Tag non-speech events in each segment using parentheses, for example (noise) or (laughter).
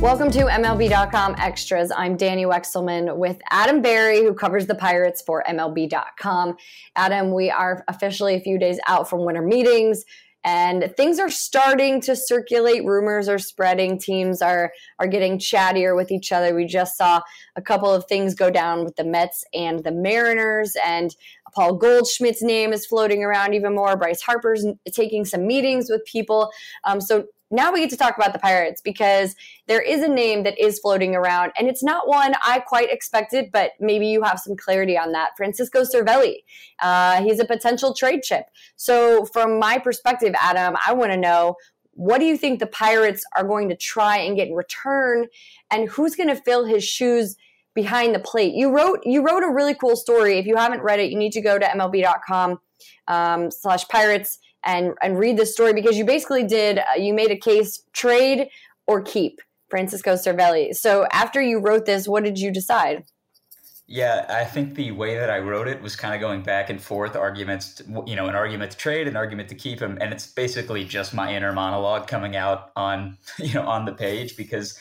Welcome to MLB.com Extras. I'm Danny Wexelman with Adam Berry, who covers the Pirates for MLB.com. Adam, we are officially a few days out from winter meetings and things are starting to circulate. Rumors are spreading. Teams are are getting chattier with each other. We just saw a couple of things go down with the mets and the mariners and paul goldschmidt's name is floating around even more. Bryce harper's taking some meetings with people. Um, so now we get to talk about the Pirates because there is a name that is floating around, and it's not one I quite expected, but maybe you have some clarity on that. Francisco Cervelli, uh, he's a potential trade chip. So, from my perspective, Adam, I want to know what do you think the Pirates are going to try and get in return, and who's going to fill his shoes? behind the plate you wrote you wrote a really cool story if you haven't read it you need to go to mlb.com um, slash pirates and and read the story because you basically did uh, you made a case trade or keep Francisco Cervelli. So after you wrote this, what did you decide? Yeah, I think the way that I wrote it was kind of going back and forth, arguments, to, you know, an argument to trade, an argument to keep him, and it's basically just my inner monologue coming out on, (laughs) you know, on the page because,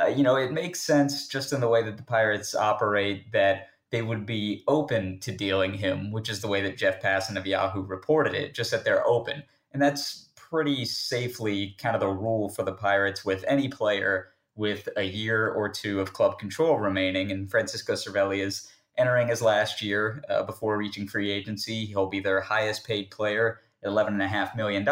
uh, you know, it makes sense just in the way that the Pirates operate that they would be open to dealing him, which is the way that Jeff Passan of Yahoo reported it, just that they're open. And that's pretty safely kind of the rule for the Pirates with any player with a year or two of club control remaining. And Francisco Cervelli is entering his last year uh, before reaching free agency. He'll be their highest paid player $11.5 million.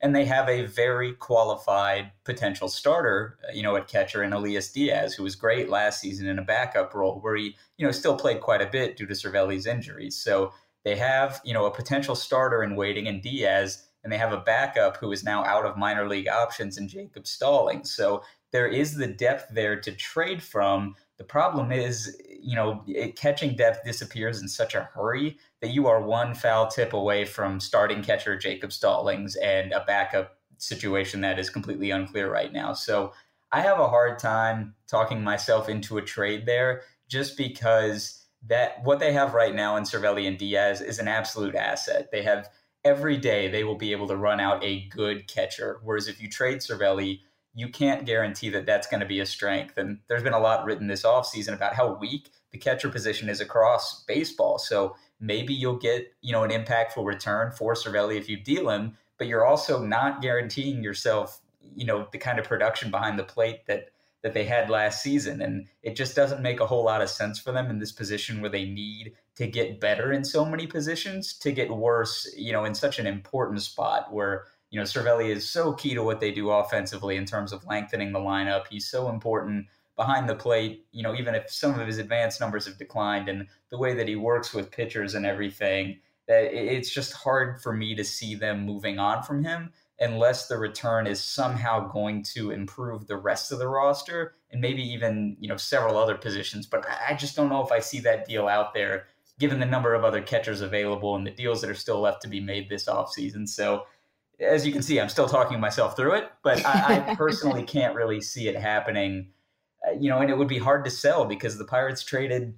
And they have a very qualified potential starter, you know, at catcher in Elias Diaz, who was great last season in a backup role where he, you know, still played quite a bit due to Cervelli's injuries. So they have, you know, a potential starter in waiting in Diaz, and they have a backup who is now out of minor league options in Jacob Stallings. So there is the depth there to trade from. The problem is, you know, it, catching depth disappears in such a hurry that you are one foul tip away from starting catcher Jacob Stallings and a backup situation that is completely unclear right now. So I have a hard time talking myself into a trade there just because that what they have right now in Cervelli and Diaz is an absolute asset. They have every day they will be able to run out a good catcher. Whereas if you trade Cervelli, you can't guarantee that that's going to be a strength. And there's been a lot written this offseason about how weak the catcher position is across baseball. So maybe you'll get, you know, an impactful return for Cervelli if you deal him, but you're also not guaranteeing yourself, you know, the kind of production behind the plate that that they had last season. And it just doesn't make a whole lot of sense for them in this position where they need to get better in so many positions to get worse, you know, in such an important spot where, you know, Cervelli is so key to what they do offensively in terms of lengthening the lineup. He's so important behind the plate, you know, even if some of his advanced numbers have declined and the way that he works with pitchers and everything, that it's just hard for me to see them moving on from him unless the return is somehow going to improve the rest of the roster and maybe even, you know, several other positions. But I just don't know if I see that deal out there given the number of other catchers available and the deals that are still left to be made this offseason. So as you can see, I'm still talking myself through it, but I, I (laughs) personally can't really see it happening uh, you know, and it would be hard to sell because the Pirates traded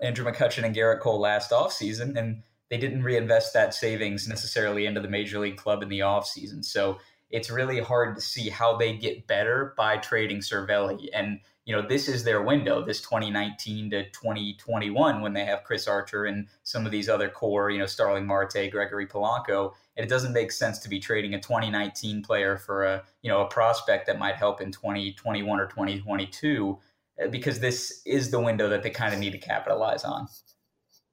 Andrew McCutchen and Gerrit Cole last offseason, and they didn't reinvest that savings necessarily into the major league club in the offseason. So it's really hard to see how they get better by trading Cervelli. And you know, this is their window, this 2019 to 2021, when they have Chris Archer and some of these other core, you know, Starling Marte, Gregory Polanco. And it doesn't make sense to be trading a 2019 player for a, you know, a prospect that might help in 2021 or 2022 uh, because this is the window that they kind of need to capitalize on.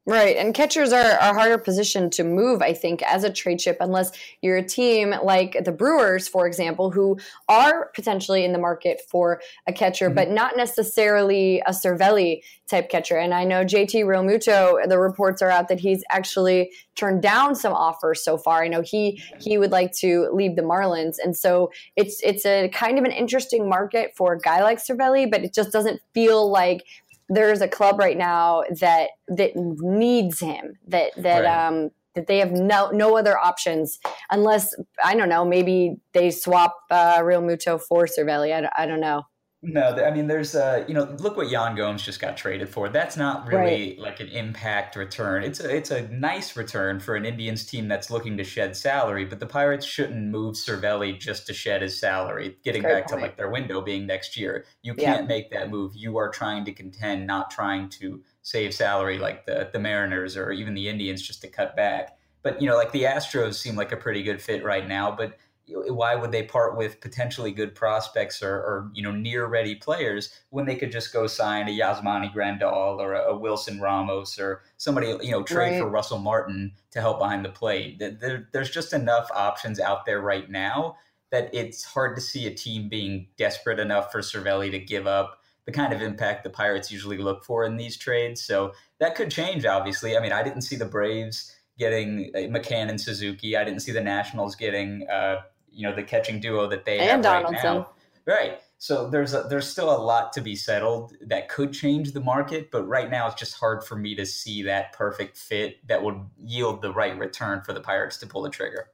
Right. And catchers are a harder position to move, I think, as a trade chip, unless you're a team like the Brewers, for example, who are potentially in the market for a catcher, mm-hmm. but not necessarily a Cervelli type catcher. And I know JT Realmuto, the reports are out that he's actually turned down some offers so far. I know he he would like to leave the Marlins. And so it's it's a kind of an interesting market for a guy like Cervelli, but it just doesn't feel like there's a club right now that that needs him that that right. um that they have no no other options unless I don't know maybe they swap uh, Realmuto for Cervelli I, I don't know no, I mean, there's, uh, you know, look what Yan Gomes just got traded for. That's not really right. like an impact return. It's a, it's a nice return for an Indians team that's looking to shed salary, but the Pirates shouldn't move Cervelli just to shed his salary. Getting Great back point. to like their window being next year, you can't yeah. make that move. You are trying to contend, not trying to save salary like the the Mariners or even the Indians just to cut back. But you know, like the Astros seem like a pretty good fit right now, but why would they part with potentially good prospects or, or, you know near ready players when they could just go sign a Yasmani Grandal or a, a Wilson Ramos or somebody you know trade right. for Russell Martin to help behind the plate? There, there's just enough options out there right now that it's hard to see a team being desperate enough for Cervelli to give up the kind of impact the Pirates usually look for in these trades. So that could change. Obviously, I mean, I didn't see the Braves getting uh, McCann and Suzuki. I didn't see the Nationals getting. Uh, you know the catching duo that they and have Donaldson. right now. Right. So there's a, there's still a lot to be settled that could change the market, but right now it's just hard for me to see that perfect fit that would yield the right return for the Pirates to pull the trigger.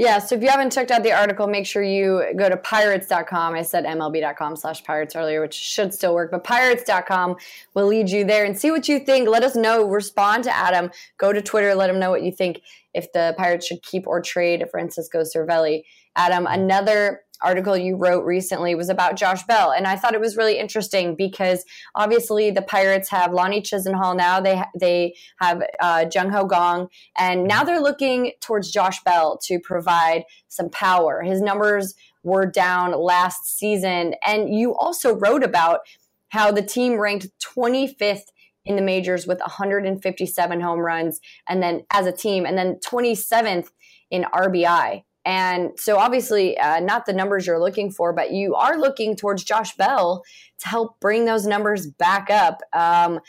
Yeah, so if you haven't checked out the article, make sure you go to pirates.com. I said MLB.com slash pirates earlier, which should still work, but pirates.com will lead you there and see what you think. Let us know. Respond to Adam. Go to Twitter. Let him know what you think if the Pirates should keep or trade Francisco Cervelli. Adam, mm-hmm. another article you wrote recently was about Josh Bell, and I thought it was really interesting because obviously the Pirates have Lonnie Chisenhall now. They they have uh, Jung Ho Kang, and now they're looking towards Josh Bell to provide some power. His numbers were down last season, and you also wrote about how the team ranked 25th in the majors with 157 home runs, and then as a team, and then 27th in RBI. And so, obviously, uh, not the numbers you're looking for, but you are looking towards Josh Bell to help bring those numbers back up. Um,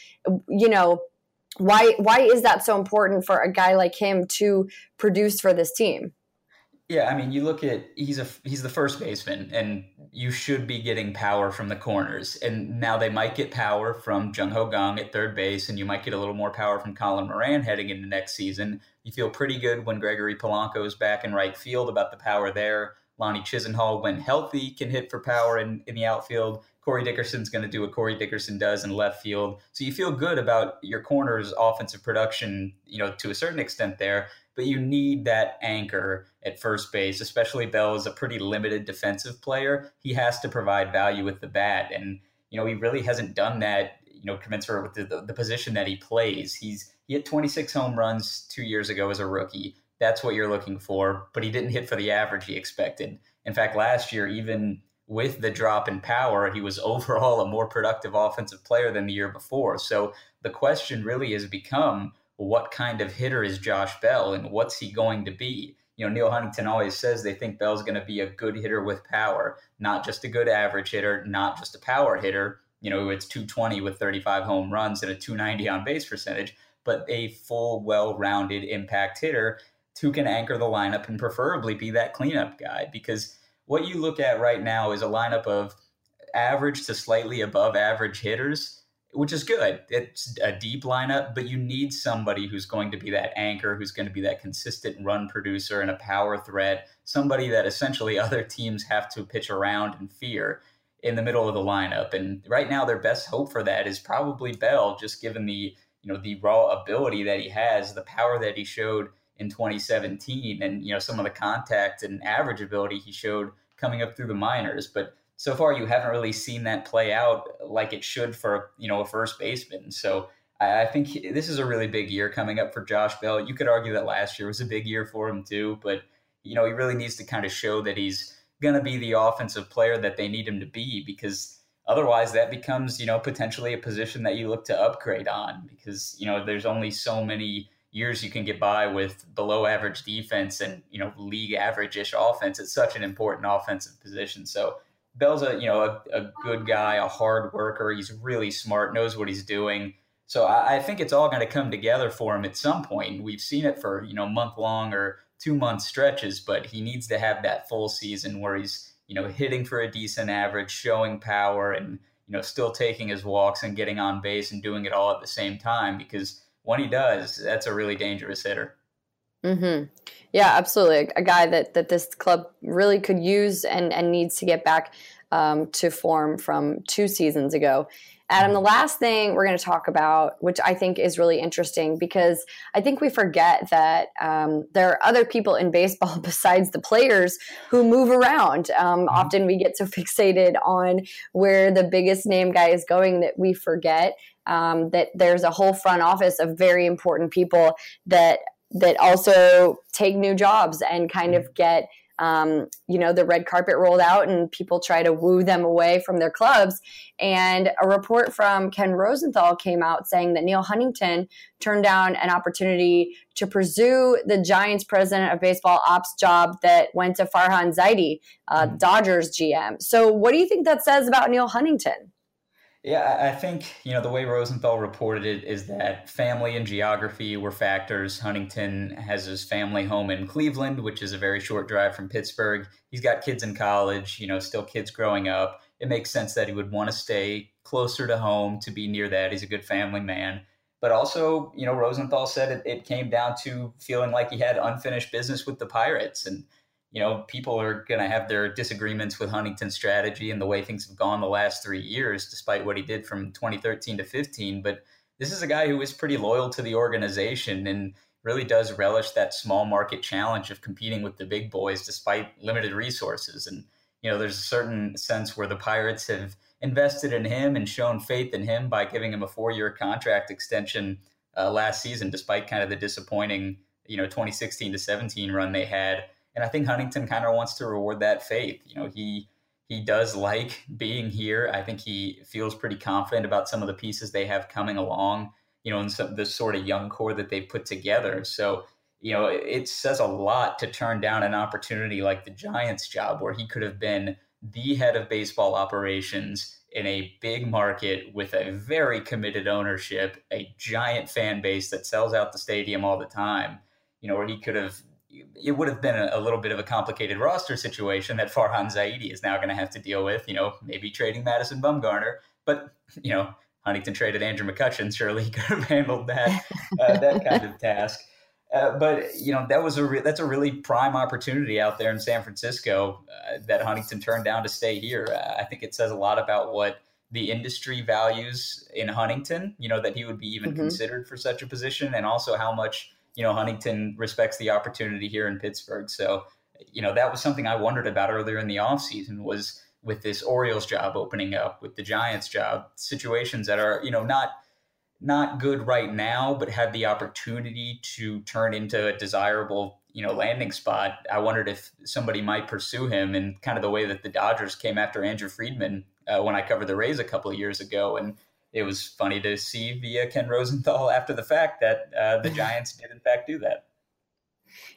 you know, why why is that so important for a guy like him to produce for this team? Yeah, I mean, you look at he's a he's the first baseman, and you should be getting power from the corners. And now they might get power from Jung Ho Kang at third base, and you might get a little more power from Colin Moran heading into next season. You feel pretty good when Gregory Polanco is back in right field about the power there. Lonnie Chisenhall, when healthy, can hit for power in, in the outfield. Corey Dickerson's going to do what Corey Dickerson does in left field. So you feel good about your corners' offensive production, you know, to a certain extent there but you need that anchor at first base, especially Bell is a pretty limited defensive player. He has to provide value with the bat. And, you know, he really hasn't done that, you know, commensurate with the, the, the position that he plays. He's he hit 26 home runs two years ago as a rookie. That's what you're looking for, but he didn't hit for the average he expected. In fact, last year, even with the drop in power, he was (laughs) overall a more productive offensive player than the year before. So the question really has become what kind of hitter is Josh Bell and what's he going to be? You know, Neil Huntington always says they think Bell's going to be a good hitter with power, not just a good average hitter, not just a power hitter. You know, it's 220 with 35 home runs and a 290 on base percentage, but a full, well rounded impact hitter who can anchor the lineup and preferably be that cleanup guy. Because what you look at right now is a lineup of average to slightly above average hitters which is good. It's a deep lineup, but you need somebody who's going to be that anchor, who's going to be that consistent run producer and a power threat, somebody that essentially (laughs) other teams have to pitch around and fear in the middle of the lineup. And right now, their best hope for that is probably Bell, just given the you know the raw ability that he has, the power that he showed in 2017, and you know some of the contact and average ability he showed coming up through the minors, but so far you haven't really seen that play out like it should for you know a first baseman. So I, I think he, this is a really big year coming up for Josh Bell. You could argue that last year was a big year for him too, but you know he really needs to kind of show that he's going to be the offensive player that they need him to be because otherwise that becomes you know potentially a position that you look to upgrade on because you know there's only so many years you can get by with below average defense and you know league average ish offense it's such an important offensive position so bell's a you know a, a, good guy a hard worker he's really smart knows what he's doing so I, I think it's all going to come together for him at some point we've seen it for you know month long or two month stretches but he needs to have that full season where he's you know, hitting for a decent average, showing power, and you know, still taking his walks and getting on base and doing it all at the same time. Because when he does, that's a really dangerous hitter. Mm-hmm. Yeah, absolutely. A guy that that this club really could use and and needs to get back um, to form from two seasons ago. Adam, the last thing we're going to talk about, which I think is really interesting because I think we forget that um, there are other people in baseball (laughs) besides the players who move around. Um, mm-hmm. Often we get so (laughs) fixated on where the biggest name guy is going that we forget um, that there's a whole front office of very important people that that also take new jobs and kind of get um, you know, the red carpet rolled out and people try to woo them away from their clubs. And a report from Ken Rosenthal came out saying that neil Huntington turned down an opportunity to pursue the Giants president of baseball ops job that went to Farhan Zaidi, uh, mm-hmm. Dodgers GM. So, what do you think that says about neil Huntington? Yeah, I think, you know, the way Rosenthal reported it is that family and geography were factors. Huntington has his family home in Cleveland, which is a very short drive from Pittsburgh. He's got kids in college, you know, still kids growing up. It makes sense that he would want to stay closer to home to be near that. He's a good family man. But also, you know, Rosenthal said it, it came down to feeling like he had unfinished business with the Pirates. And you know, people are going to have their disagreements with Huntington's strategy and the way things have gone the last three years, despite what he did from 2013 to 15. But this is a guy who is pretty loyal to the organization and really does relish that small market challenge of competing with the big boys despite limited resources. And, you know, there's a certain sense where the Pirates have invested in him and shown faith in him by giving him a four year contract extension uh, last season, despite kind of the disappointing, you know, 2016 to 17 run they had and I think Huntington kind of wants to reward that faith. You know, he he does like being here. I think he feels pretty confident about some of the pieces they have coming along. You know, and some, the sort of young core that they put together. So you know, it, it says a lot to turn down an opportunity like the Giants job, where he could have been the head of baseball operations in a big market with a very committed ownership, a giant fan base that sells out the stadium all the time. You know, where he could have it would have been a, a, little bit of a complicated roster situation that Farhan Zaidi is now going to have to deal with. You know, maybe trading Madison Bumgarner, but you know, Huntington traded Andrew McCutchen. Surely he could have handled that uh, that kind of task. Uh, but you know, that was a re- that's a really prime opportunity out there in San Francisco uh, that Huntington turned down to stay here. Uh, I think it says a lot about what the industry values in Huntington. You know, that he would be even mm-hmm. considered for such a position, and also how much you know, Huntington respects the opportunity here in Pittsburgh. So, you know, that was something I wondered about earlier in the offseason was with this Orioles job opening up, with the Giants job, situations that are, you know, not not good right now, but have the opportunity to turn into a desirable, you know, landing spot. I wondered if somebody might pursue him and kind of the way that the Dodgers came after Andrew Friedman uh, when I covered the Rays a couple of years ago. And it was funny to see via Ken Rosenthal (laughs) after the fact that uh, the Giants did in fact do that.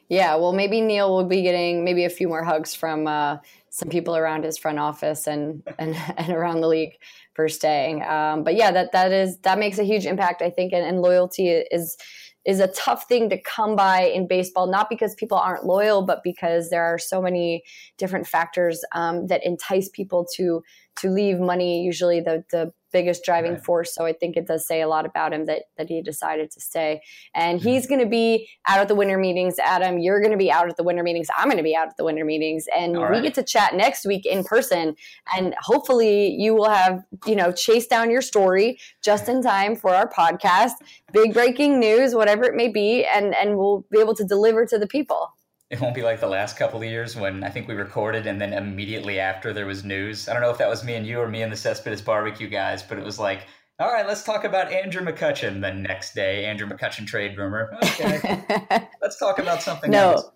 Yeah, well, maybe Neil will be getting maybe a few more hugs from uh, some people around his front office and (laughs) and, and around the league for staying. Um, but yeah, that that is that makes a huge impact, I think, and, and loyalty is is a tough thing to come by in baseball, not because people aren't loyal, but because there are so many different factors um, that entice people to to leave money. Usually, the the biggest driving right. force. So I think it does say a lot about him that that he decided to stay. And mm-hmm. he's going to be out at the winter meetings. Adam, you're going to be out at the winter meetings. I'm going to be out at the winter meetings, and All we get to chat next week in person. And hopefully, you will have you know chased down your story just in time for our podcast. Big breaking news, whatever it may be, and and we'll be able to deliver to the people it won't be like the last couple of years when I think we recorded and then immediately after there was news. I don't know if that was me and you or me and the Cespedes barbecue guys, but it was like, all right, let's talk about Andrew McCutchen the next day. Andrew McCutchen trade rumor. Okay, (laughs) let's talk about something no. else.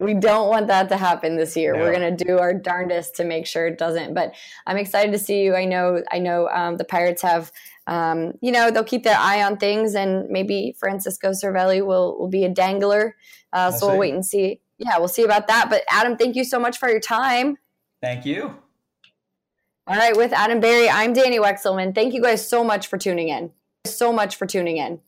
We don't want that to happen this year. No. We're going to do our darndest to make sure it doesn't. But I'm excited to see you. I know, I know um, the Pirates have, um, you know, they'll keep their eye on things, and maybe Francisco Cervelli will will be a dangler. Uh, so we'll wait and see. Yeah, we'll see about that. But Adam, thank you so much for your time. Thank you. All right, with Adam Berry, I'm Danny Wexelman. Thank you guys so much for tuning in. So much for tuning in.